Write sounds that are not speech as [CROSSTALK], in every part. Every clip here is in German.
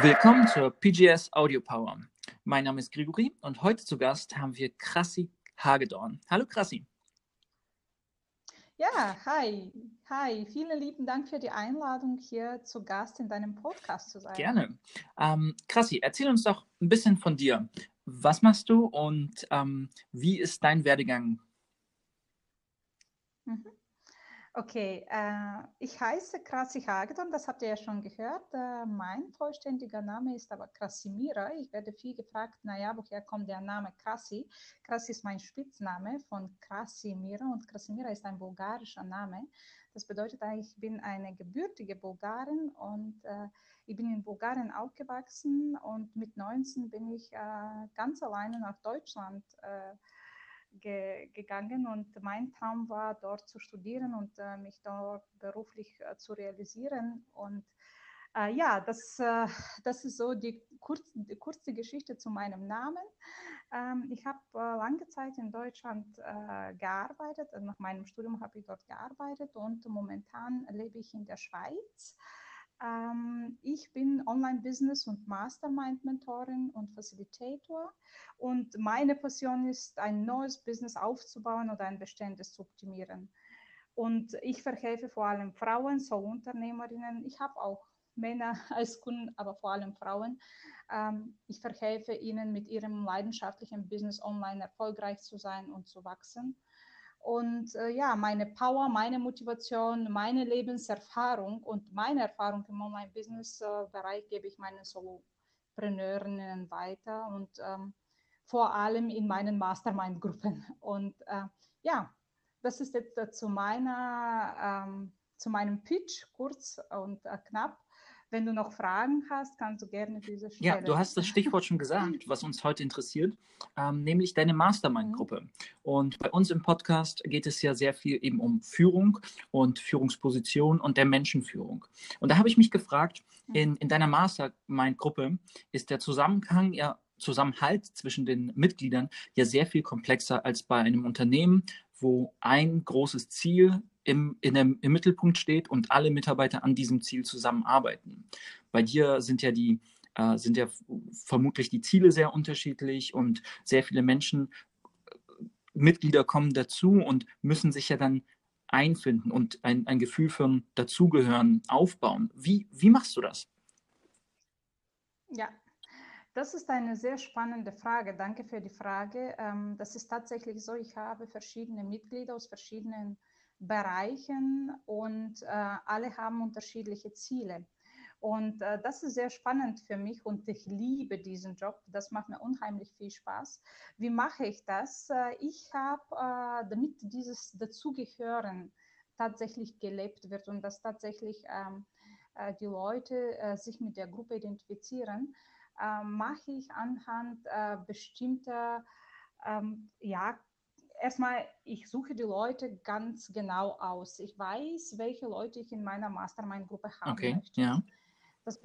Willkommen zur PGS Audio Power. Mein Name ist Grigori und heute zu Gast haben wir Krassi Hagedorn. Hallo Krassi. Ja, hi. Hi, vielen lieben Dank für die Einladung, hier zu Gast in deinem Podcast zu sein. Gerne. Ähm, Krassi, erzähl uns doch ein bisschen von dir. Was machst du und ähm, wie ist dein Werdegang? Mhm. Okay, äh, ich heiße Krasi Hagedorn, das habt ihr ja schon gehört. Äh, mein vollständiger Name ist aber Krasimira. Ich werde viel gefragt, naja, woher kommt der Name Krasi? Krasi ist mein Spitzname von Krasimira und Krasimira ist ein bulgarischer Name. Das bedeutet ich bin eine gebürtige Bulgarin und äh, ich bin in Bulgarien aufgewachsen und mit 19 bin ich äh, ganz alleine nach Deutschland äh, ge gegangen und mein Traum war, dort zu studieren und äh, mich dort beruflich äh, zu realisieren. Und äh, ja, das, äh, das ist so die, kurz, die kurze Geschichte zu meinem Namen. Ähm, ich habe äh, lange Zeit in Deutschland äh, gearbeitet. Nach meinem Studium habe ich dort gearbeitet und momentan lebe ich in der Schweiz. Ähm, ich bin Online-Business- und Mastermind-Mentorin und Facilitator. Und meine Passion ist, ein neues Business aufzubauen oder ein bestehendes zu optimieren. Und ich verhelfe vor allem Frauen, so Unternehmerinnen. Ich habe auch Männer [LAUGHS] als Kunden, aber vor allem Frauen. Ähm, ich verhelfe ihnen mit ihrem leidenschaftlichen Business online erfolgreich zu sein und zu wachsen. Und äh, ja, meine Power, meine Motivation, meine Lebenserfahrung und meine Erfahrung im Online-Business-Bereich gebe ich meinen Solopreneurinnen weiter und ähm, vor allem in meinen Mastermind-Gruppen. [LAUGHS] Und äh, ja, das ist jetzt äh, zu, meiner, ähm, zu meinem Pitch, kurz und äh, knapp. Wenn du noch Fragen hast, kannst du gerne diese stellen. Ja, du hast das Stichwort schon gesagt, was uns heute interessiert, ähm, nämlich deine Mastermind-Gruppe. Mhm. Und bei uns im Podcast geht es ja sehr viel eben um Führung und Führungsposition und der Menschenführung. Und da habe ich mich gefragt, mhm. in, in deiner Mastermind-Gruppe ist der Zusammenhang ja Zusammenhalt zwischen den Mitgliedern ja sehr viel komplexer als bei einem Unternehmen, wo ein großes Ziel im, dem, im Mittelpunkt steht und alle Mitarbeiter an diesem Ziel zusammenarbeiten. Bei dir sind ja die äh, sind ja vermutlich die Ziele sehr unterschiedlich und sehr viele Menschen, äh, Mitglieder kommen dazu und müssen sich ja dann einfinden und ein, ein Gefühl von Dazugehören aufbauen. Wie, wie machst du das? Ja, das ist eine sehr spannende Frage. Danke für die Frage. Ähm, das ist tatsächlich so, ich habe verschiedene Mitglieder aus verschiedenen Bereichen und äh, alle haben unterschiedliche Ziele. Und äh, das ist sehr spannend für mich und ich liebe diesen Job. Das macht mir unheimlich viel Spaß. Wie mache ich das? Äh, ich habe, äh, damit dieses Dazugehören tatsächlich gelebt wird und dass tatsächlich ähm, äh, die Leute äh, sich mit der Gruppe identifizieren, mache ich anhand bestimmter ähm, ja, erstmal, ich suche die Leute ganz genau aus. Ich weiß, welche Leute ich in meiner Mastermind-Gruppe haben okay, möchte. Ja. Das,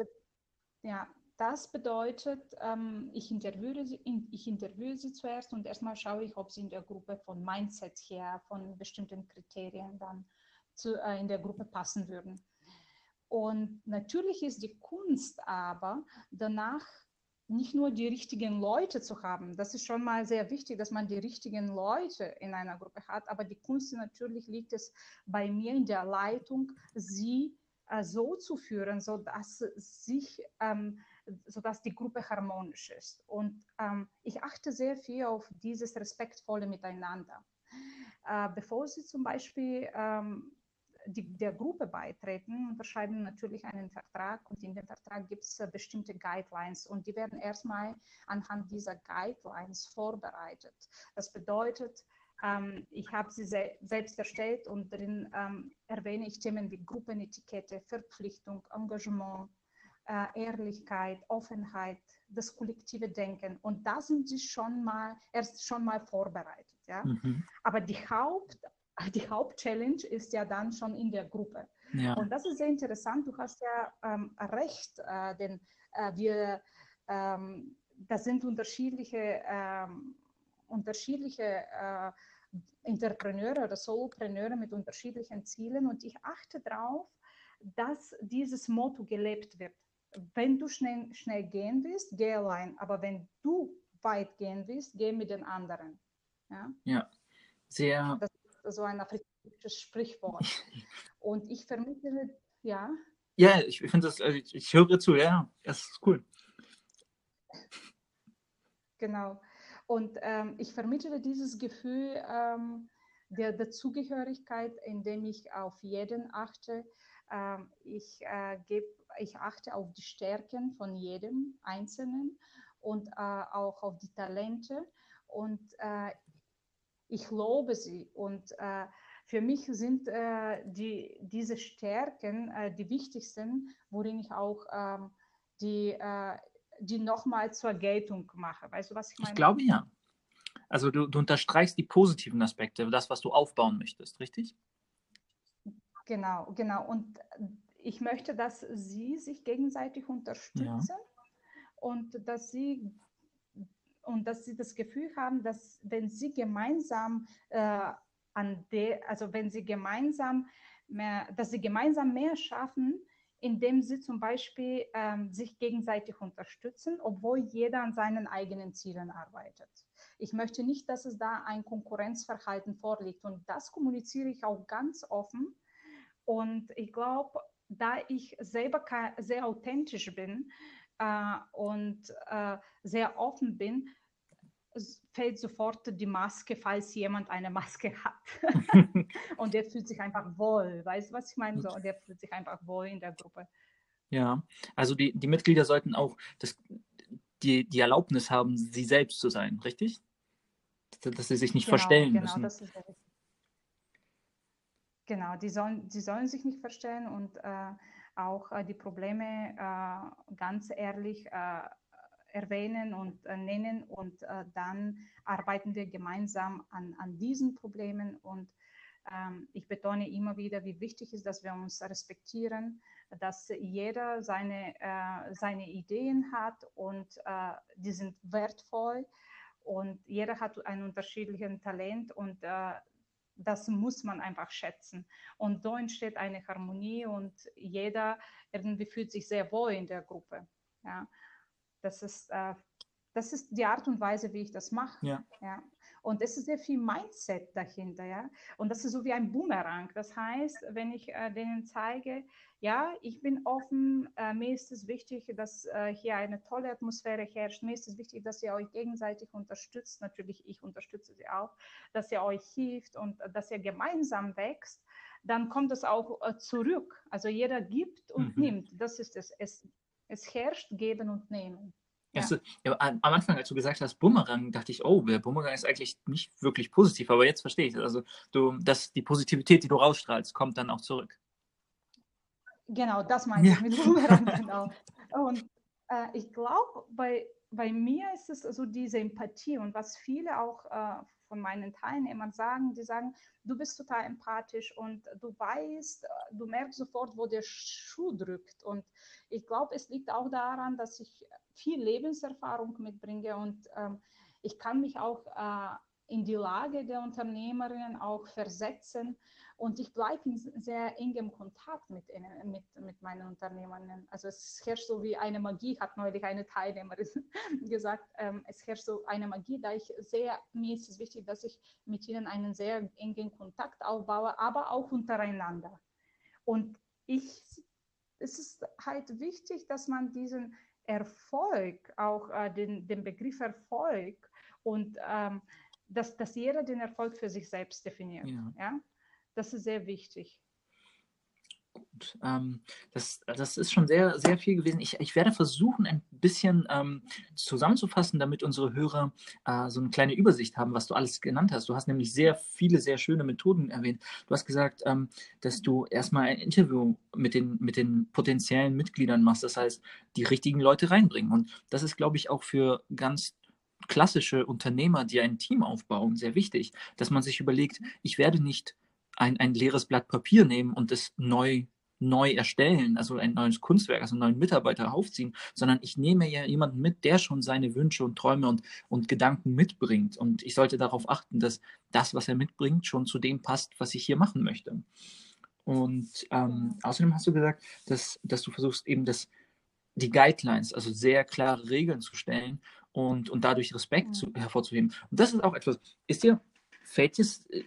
ja, das bedeutet, ähm, ich, interviewe sie, ich interviewe sie zuerst und erstmal schaue ich, ob sie in der Gruppe von Mindset her, von bestimmten Kriterien dann zu, äh, in der Gruppe passen würden. Und natürlich ist die Kunst aber danach nicht nur die richtigen Leute zu haben. Das ist schon mal sehr wichtig, dass man die richtigen Leute in einer Gruppe hat. Aber die Kunst natürlich liegt es bei mir in der Leitung, sie äh, so zu führen, sodass sich, ähm, sodass die Gruppe harmonisch ist. Und ähm, ich achte sehr viel auf dieses respektvolle Miteinander. Äh, bevor Sie zum Beispiel ähm, die, der Gruppe beitreten, unterschreiben natürlich einen Vertrag und in dem Vertrag gibt es äh, bestimmte Guidelines und die werden erstmal anhand dieser Guidelines vorbereitet. Das bedeutet, ähm, ich habe sie se selbst erstellt und darin ähm, erwähne ich Themen wie Gruppenetikette, Verpflichtung, Engagement, äh, Ehrlichkeit, Offenheit, das kollektive Denken. Und da sind sie schon mal erst schon mal vorbereitet. Ja? Mhm. Aber die Haupt [LAUGHS] die Hauptchallenge ist ja dann schon in der Gruppe. Ja. Und das ist sehr interessant. Du hast ja ähm, recht, äh, denn äh, wir, ähm, das sind unterschiedliche, ähm, unterschiedliche äh, Entrepreneure oder Solopreneure mit unterschiedlichen Zielen und ich achte darauf, dass dieses Motto gelebt wird. wenn du schnell, schnell gehen willst, geh allein. Aber wenn du weit gehen willst, geh mit den anderen. Ja, ja. sehr. Das so ein afrikanisches Sprichwort. Und ich vermittle, ja. Ja, ich finde das, also ich, ich höre zu, ja, das ist cool. Genau. Und ähm, ich vermittle dieses Gefühl ähm, der Dazugehörigkeit, indem ich auf jeden achte. Ähm, ich, äh, geb, ich achte auf die Stärken von jedem Einzelnen und äh, auch auf die Talente. Und äh, ich lobe sie. Und äh, für mich sind äh, die, diese Stärken äh, die wichtigsten, worin ich auch ähm, die die nochmal zur Geltung mache. Weißt du, was ich meine? Ich glaube ja. Also du, du unterstreichst die positiven Aspekte, das, was du aufbauen möchtest, richtig? Genau, genau. Und ich möchte, dass sie sich gegenseitig unterstützen ja. und dass sie und dass sie das Gefühl haben, dass wenn sie gemeinsam äh, an der, also wenn sie gemeinsam mehr, dass sie gemeinsam mehr schaffen, indem sie zum Beispiel ähm, sich gegenseitig unterstützen, obwohl jeder an seinen eigenen Zielen arbeitet. Ich möchte nicht, dass es da ein Konkurrenzverhalten vorliegt und das kommuniziere ich auch ganz offen. Und ich glaube, da ich selber sehr authentisch bin und äh, sehr offen bin, fällt sofort die Maske, falls jemand eine Maske hat. [LAUGHS] und der fühlt sich einfach wohl. Weißt du, was ich meine? So, der fühlt sich einfach wohl in der Gruppe. Ja, also die, die Mitglieder sollten auch das, die, die Erlaubnis haben, sie selbst zu sein, richtig? Dass sie sich nicht genau, verstellen genau, müssen. Das ist genau, die sollen, die sollen sich nicht verstellen und äh, auch äh, die Probleme äh, ganz ehrlich äh, erwähnen und nennen und dann arbeiten wir gemeinsam an, an diesen Problemen und ähm, ich betone immer wieder, wie wichtig es ist, dass wir uns respektieren, dass jeder seine, seine Ideen hat und die sind wertvoll und jeder hat ein unterschiedliches Talent und das muss man einfach schätzen. Und so entsteht eine Harmonie und jeder irgendwie fühlt sich sehr wohl in der Gruppe. Ja. Das ist, äh, das ist die Art und Weise, wie ich das mache. Ja. ja. Und es ist sehr viel Mindset dahinter, ja. Und das ist so wie ein Boomerang. Das heißt, wenn ich äh, denen zeige, ja, ich bin offen, äh, mir ist es wichtig, dass äh, hier eine tolle Atmosphäre herrscht, mir ist es wichtig, dass ihr euch gegenseitig unterstützt, natürlich ich unterstütze sie auch, dass ihr euch hilft und dass ihr gemeinsam wächst, dann kommt es auch äh, zurück. Also jeder gibt und mhm. nimmt. Das ist es. es es herrscht Geben und Nehmen. Ja. Also, ja, am Anfang, als du gesagt hast, Bumerang, dachte ich, oh, der Bumerang ist eigentlich nicht wirklich positiv, aber jetzt verstehe ich es. Also, du, dass die Positivität, die du rausstrahlst, kommt dann auch zurück. Genau, das meine ja. ich mit Bumerang, [LAUGHS] genau. Und äh, ich glaube, bei, bei mir ist es so diese Empathie und was viele auch äh, von meinen Teilnehmern sagen, die sagen, du bist total empathisch und du weißt, du merkst sofort, wo der Schuh drückt. Und ich glaube, es liegt auch daran, dass ich viel Lebenserfahrung mitbringe und ähm, ich kann mich auch äh, in die Lage der Unternehmerinnen auch versetzen und ich bleibe in sehr engem Kontakt mit, mit, mit meinen Unternehmerinnen. Also es herrscht so wie eine Magie, hat neulich eine Teilnehmerin [LAUGHS] gesagt, ähm, es herrscht so eine Magie, da ich sehr, mir ist es wichtig, dass ich mit ihnen einen sehr engen Kontakt aufbaue, aber auch untereinander. Und ich, es ist halt wichtig, dass man diesen Erfolg, auch äh, den, den Begriff Erfolg und ähm, dass, dass jeder den Erfolg für sich selbst definiert. Ja. ja? Das ist sehr wichtig. Ähm, das, das ist schon sehr, sehr viel gewesen. Ich, ich werde versuchen, ein bisschen ähm, zusammenzufassen, damit unsere Hörer äh, so eine kleine Übersicht haben, was du alles genannt hast. Du hast nämlich sehr viele, sehr schöne Methoden erwähnt. Du hast gesagt, ähm, dass du erstmal ein Interview mit den, mit den potenziellen Mitgliedern machst, das heißt, die richtigen Leute reinbringen. Und das ist, glaube ich, auch für ganz klassische Unternehmer, die ein Team aufbauen, sehr wichtig, dass man sich überlegt, ich werde nicht ein, ein leeres Blatt Papier nehmen und es neu neu erstellen, also ein neues Kunstwerk, also einen neuen Mitarbeiter aufziehen, sondern ich nehme ja jemanden mit, der schon seine Wünsche und Träume und, und Gedanken mitbringt. Und ich sollte darauf achten, dass das, was er mitbringt, schon zu dem passt, was ich hier machen möchte. Und ähm, außerdem hast du gesagt, dass, dass du versuchst, eben das die Guidelines, also sehr klare Regeln zu stellen und, und dadurch Respekt zu, hervorzuheben. Und das ist auch etwas, ist dir, fällt es äh,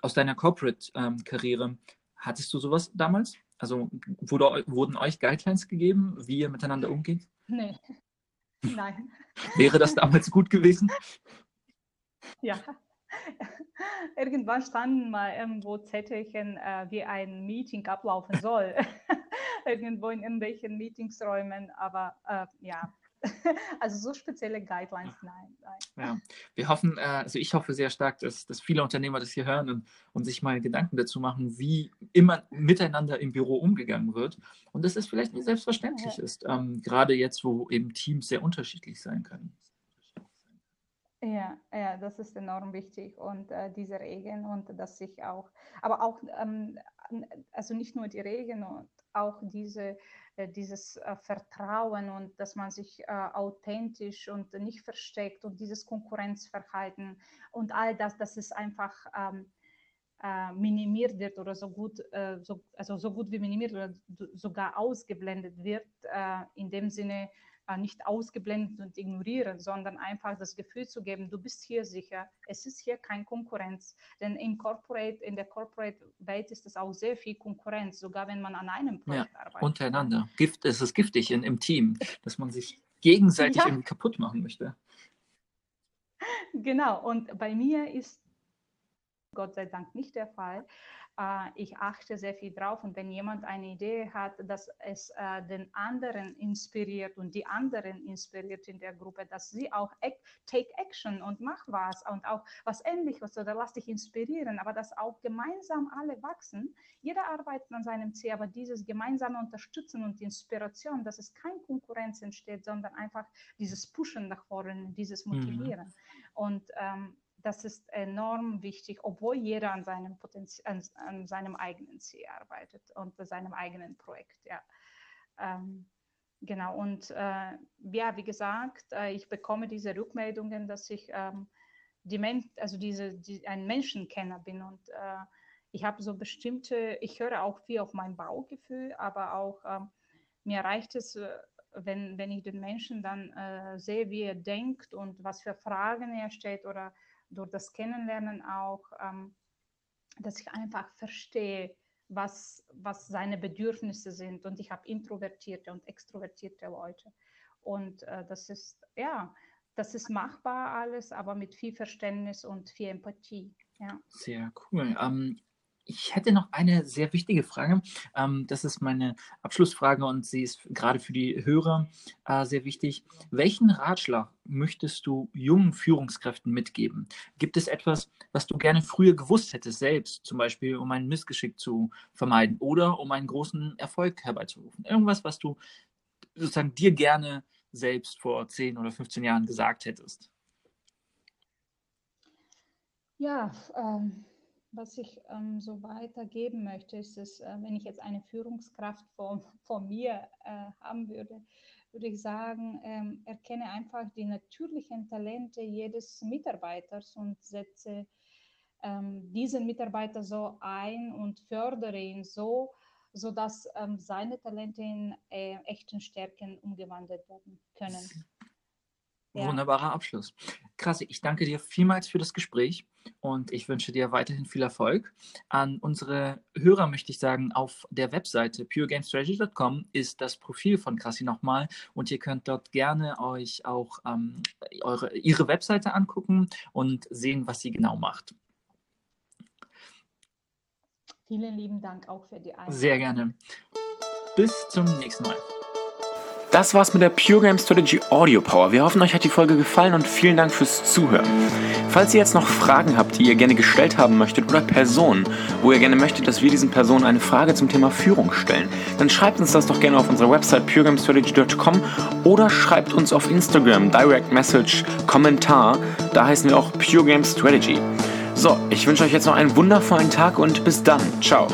aus deiner Corporate-Karriere, ähm, hattest du sowas damals? Also wurde, wurden euch Guidelines gegeben, wie ihr miteinander umgeht? Nee. Nein. Wäre das damals gut gewesen? [LAUGHS] Ja. [LAUGHS] Irgendwann standen mal irgendwo Zettelchen, äh, wie ein Meeting ablaufen soll. [LAUGHS] irgendwo in irgendwelchen Meetingsräumen, aber äh, ja, [LAUGHS] also so spezielle Guidelines, nein. nein. Ja, wir hoffen, äh, also ich hoffe sehr stark, dass, dass viele Unternehmer das hier hören und, und sich mal Gedanken dazu machen, wie immer miteinander im Büro umgegangen wird und dass es vielleicht nicht selbstverständlich ja. ist, ähm, gerade jetzt, wo eben Teams sehr unterschiedlich sein können. Ja, ja, das ist enorm wichtig und äh, diese Regeln und dass sich auch, aber auch, ähm, also nicht nur die Regeln und auch diese, äh, dieses äh, Vertrauen und dass man sich äh, authentisch und nicht versteckt und dieses Konkurrenzverhalten und all das, dass es einfach ähm, äh, minimiert wird oder so gut, so, also so gut wie minimiert oder sogar ausgeblendet wird, in dem Sinne, nicht ausgeblendet und ignorieren, sondern einfach das Gefühl zu geben, du bist hier sicher, es ist hier kein Konkurrenz. Denn in, Corporate, in der Corporate-Welt ist es auch sehr viel Konkurrenz, sogar wenn man an einem Projekt ja, arbeitet. Untereinander. Gift, es ist giftig in, im Team, dass man sich gegenseitig ja. kaputt machen möchte. Genau, und bei mir ist Gott sei Dank nicht der Fall. Äh, ich achte sehr viel drauf und wenn jemand eine Idee hat, dass es äh, den anderen inspiriert und die anderen inspiriert in der Gruppe, dass sie auch take action und mach was und auch was ähnliches oder lass dich inspirieren, aber dass auch gemeinsam alle wachsen. Jeder arbeitet an seinem Ziel, aber dieses gemeinsame Unterstützen und Inspiration, dass es keine Konkurrenz entsteht, sondern einfach dieses Pushen nach vorne, dieses mhm. Motivieren. Mhm. Und ähm, das ist enorm wichtig, obwohl jeder an seinem, Potenzial, an, an seinem eigenen Ziel arbeitet und seinem eigenen Projekt. Ja. Ähm, genau, und äh, ja, wie gesagt, äh, ich bekomme diese Rückmeldungen, dass ich ähm, die Men also diese, die, ein Menschenkenner bin und äh, ich habe so bestimmte, ich höre auch viel auf mein Baugefühl, aber auch ähm, mir reicht es, äh, wenn, wenn ich den Menschen dann äh, sehe, wie er denkt und was für Fragen er stellt oder durch das Kennenlernen auch, ähm, dass ich einfach verstehe, was, was seine Bedürfnisse sind. Und ich habe introvertierte und extrovertierte Leute. Und äh, das ist, ja, das ist machbar alles, aber mit viel Verständnis und viel Empathie. Ja. Sehr cool. Ähm, ich hätte noch eine sehr wichtige Frage. Ähm, das ist meine Abschlussfrage und sie ist gerade für die Hörer äh, sehr wichtig. Welchen Ratschlag möchtest du jungen Führungskräften mitgeben? Gibt es etwas, was du gerne früher gewusst hättest, selbst, zum Beispiel um ein Missgeschick zu vermeiden oder um einen großen Erfolg herbeizurufen? Irgendwas, was du sozusagen dir gerne selbst vor 10 oder 15 Jahren gesagt hättest? Ja, ähm was ich ähm, so weitergeben möchte, ist es, äh, wenn ich jetzt eine Führungskraft vor, [LAUGHS] vor mir äh, haben würde, würde ich sagen, ähm, erkenne einfach die natürlichen Talente jedes Mitarbeiters und setze ähm, diesen Mitarbeiter so ein und fördere ihn so, sodass ähm, seine Talente in äh, echten Stärken umgewandelt werden können. Ja. Wunderbarer Abschluss. Krass, ich danke dir vielmals für das Gespräch und ich wünsche dir weiterhin viel Erfolg. An unsere Hörer möchte ich sagen, auf der Webseite puregamestrategy.com ist das Profil von Krassi nochmal und ihr könnt dort gerne euch auch ähm, eure, ihre Webseite angucken und sehen, was sie genau macht. Vielen lieben Dank auch für die Einladung. Sehr gerne. Bis zum nächsten Mal. Das war's mit der Pure Game Strategy Audio Power. Wir hoffen, euch hat die Folge gefallen und vielen Dank fürs Zuhören. Falls ihr jetzt noch Fragen habt, die ihr gerne gestellt haben möchtet oder Personen, wo ihr gerne möchtet, dass wir diesen Personen eine Frage zum Thema Führung stellen, dann schreibt uns das doch gerne auf unserer Website puregamestrategy.com oder schreibt uns auf Instagram, Direct Message, Kommentar. Da heißen wir auch Pure Game Strategy. So, ich wünsche euch jetzt noch einen wundervollen Tag und bis dann. Ciao.